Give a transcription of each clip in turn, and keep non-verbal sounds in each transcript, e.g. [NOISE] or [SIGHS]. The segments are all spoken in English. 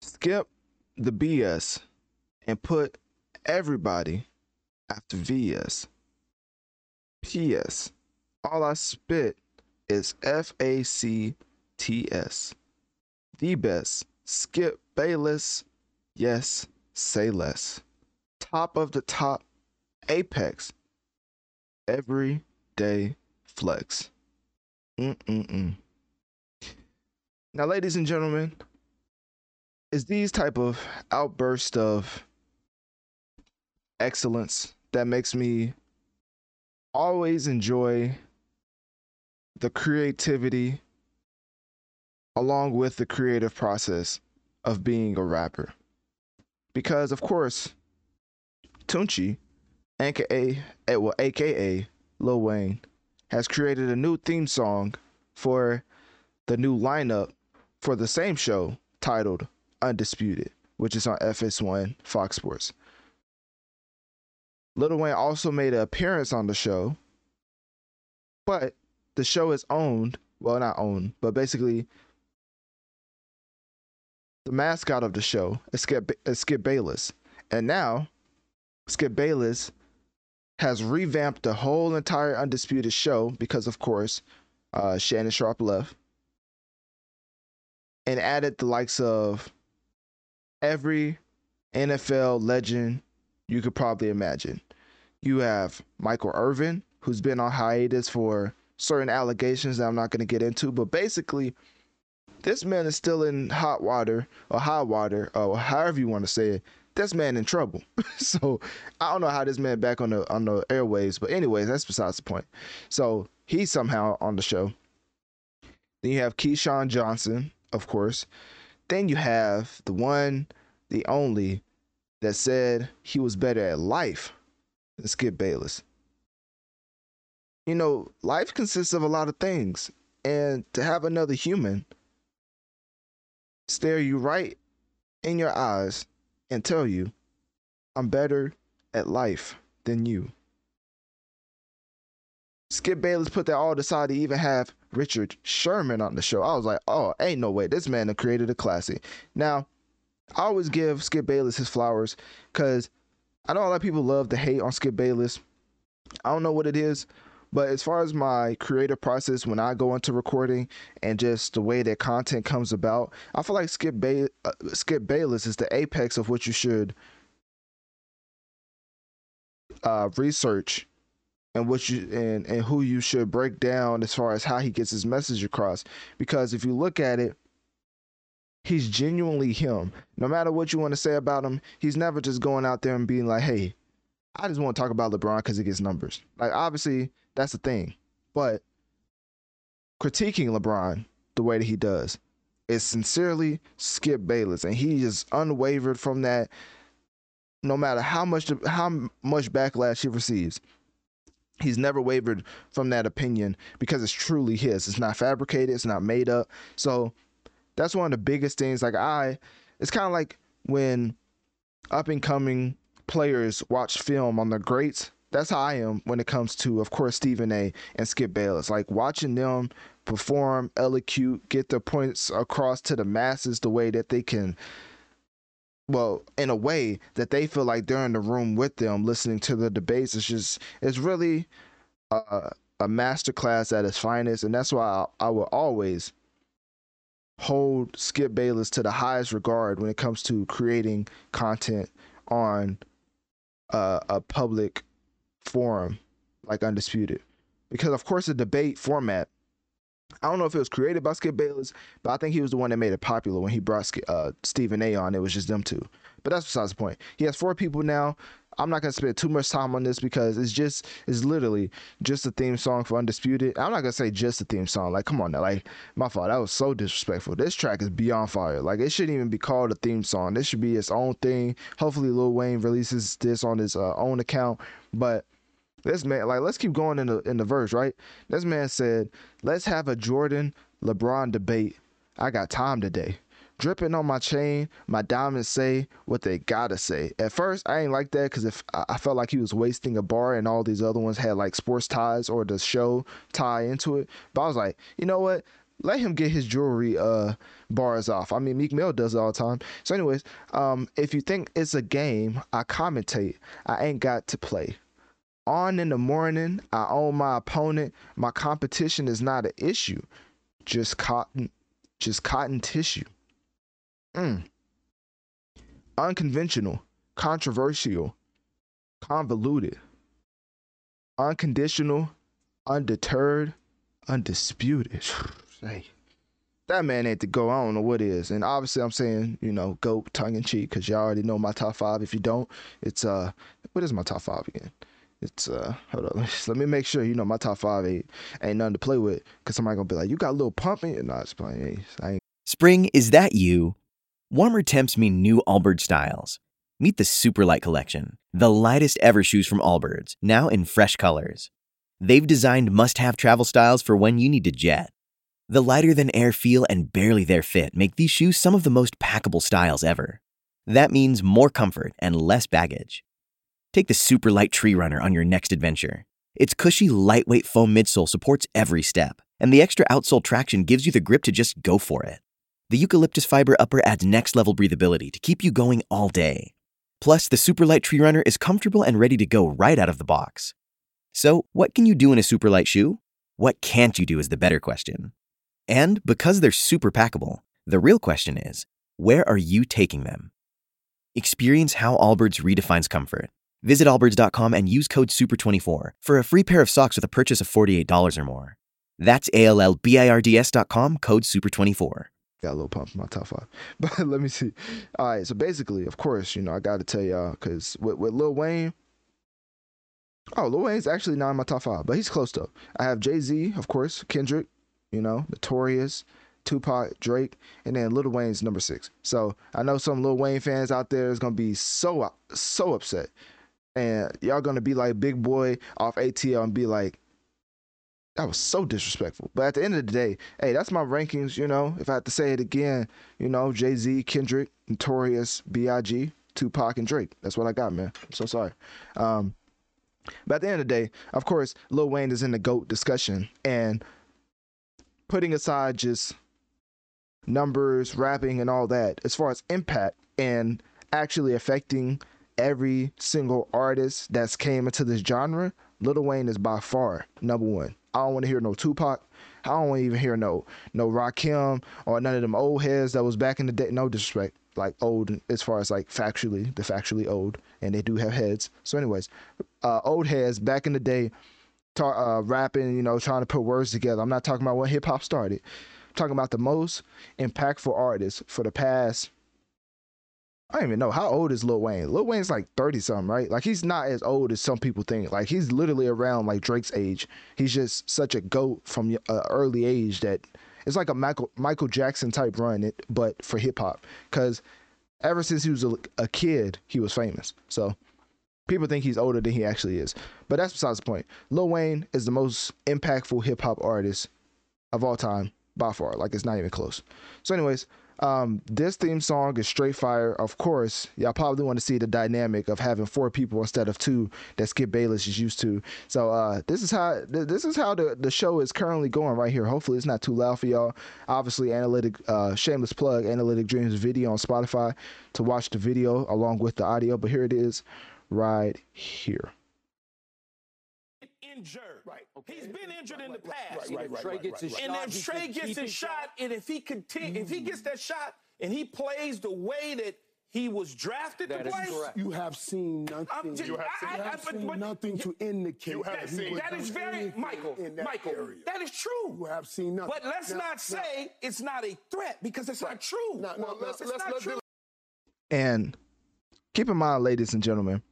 skip the BS and put everybody after VS. PS. All I spit is F A C T S. The best. Skip Bayless. Yes, say less. Top of the top. Apex. Everyday flex. Mm-mm-mm. Now, ladies and gentlemen, it's these type of outbursts of excellence that makes me always enjoy the creativity along with the creative process of being a rapper. Because of course, Tunechi, aka eh, well, aka Lil Wayne, has created a new theme song for the new lineup for the same show titled Undisputed, which is on FS1 Fox Sports. Lil Wayne also made an appearance on the show, but the show is owned, well, not owned, but basically the mascot of the show is Skip, is Skip Bayless. And now, Skip Bayless has revamped the whole entire Undisputed show because, of course, uh, Shannon Sharpe left and added the likes of every NFL legend you could probably imagine. You have Michael Irvin, who's been on hiatus for certain allegations that I'm not going to get into, but basically, this man is still in hot water or high water or however you want to say it. This man in trouble. [LAUGHS] so I don't know how this man back on the on the airways, but anyways, that's besides the point. So he's somehow on the show. Then you have Keyshawn Johnson, of course. Then you have the one, the only, that said he was better at life than Skip Bayless. You know, life consists of a lot of things, and to have another human stare you right in your eyes and tell you, I'm better at life than you. Skip Bayless put that all aside to even have Richard Sherman on the show. I was like, oh, ain't no way. This man created a classic. Now, I always give Skip Bayless his flowers because I know a lot of people love to hate on Skip Bayless. I don't know what it is, but as far as my creative process when I go into recording and just the way that content comes about, I feel like Skip ba- uh, Skip Bayless is the apex of what you should uh, research and what you and and who you should break down as far as how he gets his message across. Because if you look at it, he's genuinely him. No matter what you want to say about him, he's never just going out there and being like, "Hey, I just want to talk about LeBron because he gets numbers." Like obviously that's the thing, but critiquing LeBron the way that he does is sincerely Skip Bayless, and he is unwavered from that. No matter how much how much backlash he receives, he's never wavered from that opinion because it's truly his. It's not fabricated. It's not made up. So that's one of the biggest things. Like I, it's kind of like when up and coming players watch film on the greats. That's how I am when it comes to, of course, Stephen A. and Skip Bayless. Like watching them perform, eloquent, get their points across to the masses the way that they can. Well, in a way that they feel like they're in the room with them, listening to the debates. It's just, it's really a, a masterclass at its finest, and that's why I, I will always hold Skip Bayless to the highest regard when it comes to creating content on a public forum like Undisputed. Because, of course, the debate format, I don't know if it was created by Skip Bayless, but I think he was the one that made it popular when he brought uh, Stephen A on. It was just them two. But that's besides the point. He has four people now. I'm not gonna spend too much time on this because it's just it's literally just a theme song for Undisputed. I'm not gonna say just a theme song. Like, come on now, like my fault. That was so disrespectful. This track is beyond fire. Like, it shouldn't even be called a theme song. This should be its own thing. Hopefully, Lil Wayne releases this on his uh, own account. But this man, like, let's keep going in the in the verse, right? This man said, "Let's have a Jordan LeBron debate. I got time today." dripping on my chain, my diamonds say what they gotta say. At first, I ain't like that because if I felt like he was wasting a bar, and all these other ones had like sports ties or the show tie into it. But I was like, you know what? let him get his jewelry uh bars off. I mean, Meek Mill does it all the time. So, anyways, um, if you think it's a game, I commentate. I ain't got to play. On in the morning, I own my opponent. My competition is not an issue. Just cotton, just cotton tissue. Mm. Unconventional, controversial, convoluted, unconditional, undeterred, undisputed. [SIGHS] hey, that man ain't to go. I don't know what is. And obviously, I'm saying, you know, go tongue in cheek because y'all already know my top five. If you don't, it's, uh, what is my top five again? It's uh hold on, [LAUGHS] let me make sure you know my top five ain't ain't nothing to play with because somebody gonna be like, you got a little pump in your nah, it's playing. I ain't Spring, is that you? Warmer temps mean new Allbirds styles. Meet the Superlight Collection, the lightest ever shoes from Allbirds, now in fresh colors. They've designed must have travel styles for when you need to jet. The lighter than air feel and barely there fit make these shoes some of the most packable styles ever. That means more comfort and less baggage. Take the super light Tree Runner on your next adventure. Its cushy, lightweight foam midsole supports every step, and the extra outsole traction gives you the grip to just go for it. The eucalyptus fiber upper adds next level breathability to keep you going all day. Plus, the super light Tree Runner is comfortable and ready to go right out of the box. So, what can you do in a super light shoe? What can't you do is the better question. And because they're super packable, the real question is where are you taking them? Experience how Allbirds redefines comfort. Visit allbirds.com and use code SUPER24 for a free pair of socks with a purchase of $48 or more. That's A L L B I R D S.com, code SUPER24. got a little pump in my top five. [LAUGHS] But let me see. All right, so basically, of course, you know, I got to tell y'all because with, with Lil Wayne, oh, Lil Wayne's actually not in my top five, but he's close though. I have Jay Z, of course, Kendrick, you know, Notorious, Tupac, Drake, and then Lil Wayne's number six. So I know some Lil Wayne fans out there is gonna be so so upset, and y'all gonna be like Big Boy off ATL and be like, that was so disrespectful. But at the end of the day, hey, that's my rankings. You know, if I have to say it again, you know, Jay Z, Kendrick, Notorious, B.I.G., Tupac, and Drake. That's what I got, man. I'm so sorry. Um, but at the end of the day, of course, Lil Wayne is in the GOAT discussion. And putting aside just numbers, rapping, and all that, as far as impact and actually affecting every single artist that's came into this genre, Lil Wayne is by far number one. I don't want to hear no Tupac. I don't want to even hear no no Rakim or none of them old heads that was back in the day. No disrespect, like old as far as like factually, the factually old, and they do have heads. So, anyways, uh, old heads back in the day, talk, uh, rapping, you know, trying to put words together. I'm not talking about when hip hop started. I'm talking about the most impactful artists for the past I don't even know how old is Lil Wayne. Lil Wayne's like thirty something, right? Like he's not as old as some people think. Like he's literally around like Drake's age. He's just such a goat from an uh, early age that it's like a Michael Michael Jackson type run, it, but for hip hop. Because ever since he was a, a kid, he was famous. So people think he's older than he actually is. But that's besides the point. Lil Wayne is the most impactful hip hop artist of all time by far. Like it's not even close. So, anyways, um, this theme song is straight fire. Of course, y'all probably want to see the dynamic of having four people instead of two that Skip Bayless is used to. So uh, this is how this is how the, the show is currently going right here. Hopefully, it's not too loud for y'all. Obviously, analytic uh, shameless plug, Analytic Dreamz video on Spotify to watch the video along with the audio. But here it is, right here injured. Right. Okay. He's been injured in the past. Right, right, Trey gets his and shot, if Trey gets his shot, and if he continue, mm. if he gets that shot and he plays the way that he was drafted that to play. You have seen nothing. Just, you have seen, I, I, have seen but, nothing to indicate you have that seen. That is very Michael. That Michael, area. that is true. You have seen nothing. But let's now, not say now, it's not a threat because it's right. not true. Now, well, let's, let's, not let's true. And keep in mind, ladies and gentlemen,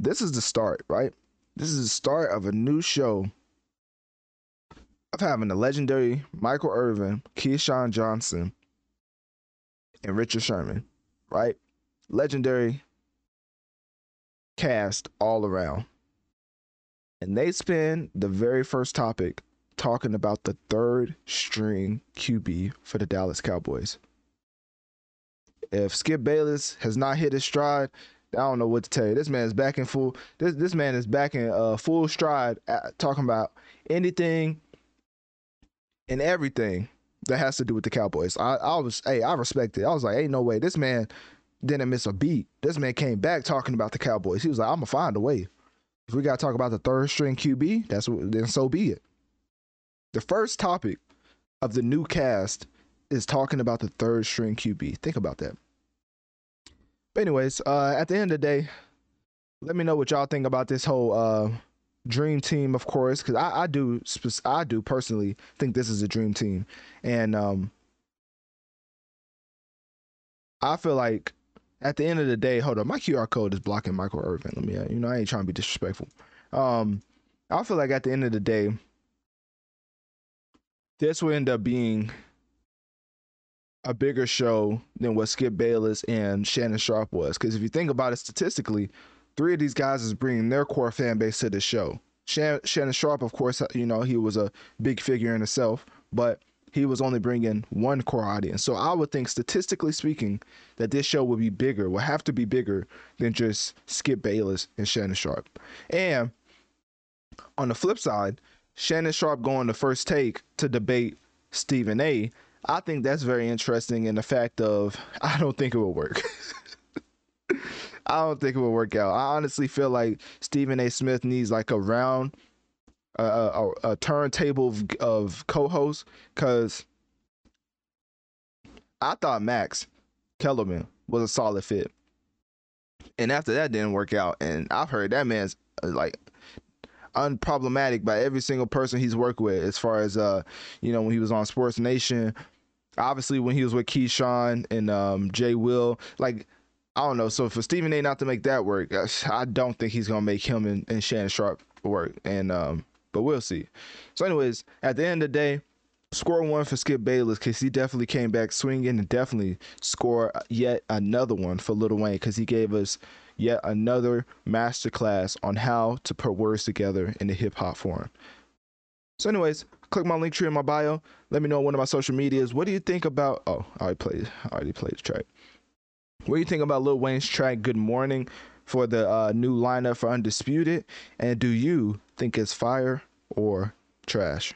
this is the start, right? This is the start of a new show of having the legendary Michael Irvin, Keyshawn Johnson, and Richard Sherman, right? Legendary cast all around. And they spend the very first topic talking about the third string QB for the Dallas Cowboys. If Skip Bayless has not hit his stride, I don't know what to tell you. This man is back in full. This this man is back in uh, full stride, at, talking about anything and everything that has to do with the Cowboys. I, I was, hey, I respect it. I was like, ain't no way. This man didn't miss a beat. This man came back talking about the Cowboys. He was like, I'm gonna find a way. If we gotta talk about the third string QB, that's what then so be it. The first topic of the new cast is talking about the third string QB. Think about that. But anyways, uh, at the end of the day, let me know what y'all think about this whole uh, dream team, of course, because I, I do I do personally think this is a dream team, and um, I feel like at the end of the day, hold on, my QR code is blocking Michael Irvin. Let me, uh, you know, I ain't trying to be disrespectful. Um, I feel like at the end of the day, this will end up being a bigger show than what Skip Bayless and Shannon Sharpe was. Because if you think about it statistically, three of these guys is bringing their core fan base to the show. Shannon Sharpe, of course, you know he was a big figure in itself, but he was only bringing one core audience. So I would think, statistically speaking, that this show would be bigger, would have to be bigger than just Skip Bayless and Shannon Sharpe. And on the flip side, Shannon Sharpe going to first take to debate Stephen A. I think that's very interesting in the fact of [LAUGHS] I don't think it will work. [LAUGHS] I don't think it will work out. I honestly feel like Stephen A. Smith needs like a round, a, a, a turntable of, of co-hosts, because I thought Max Kellerman was a solid fit, and after that didn't work out, and I've heard that man's uh, like unproblematic by every single person he's worked with, as far as uh, you know, when he was on Sports Nation. Obviously, when he was with Keyshawn and um, Jay Will, like I don't know. So for Stephen A. not to make that work, I don't think he's gonna make him and, and Shannon Sharpe work. And um, but we'll see. So, anyways, at the end of the day, score one for Skip Bayless because he definitely came back swinging and definitely score yet another one for Lil Wayne because he gave us yet another masterclass on how to put words together in the hip hop form. So, anyways, click my link tree in my bio. Let me know on one of my social medias. What do you think about? Oh, I already played. I already played the track. What do you think about Lil Wayne's track Good Morning for the uh, new lineup for Undisputed? And do you think it's fire or trash?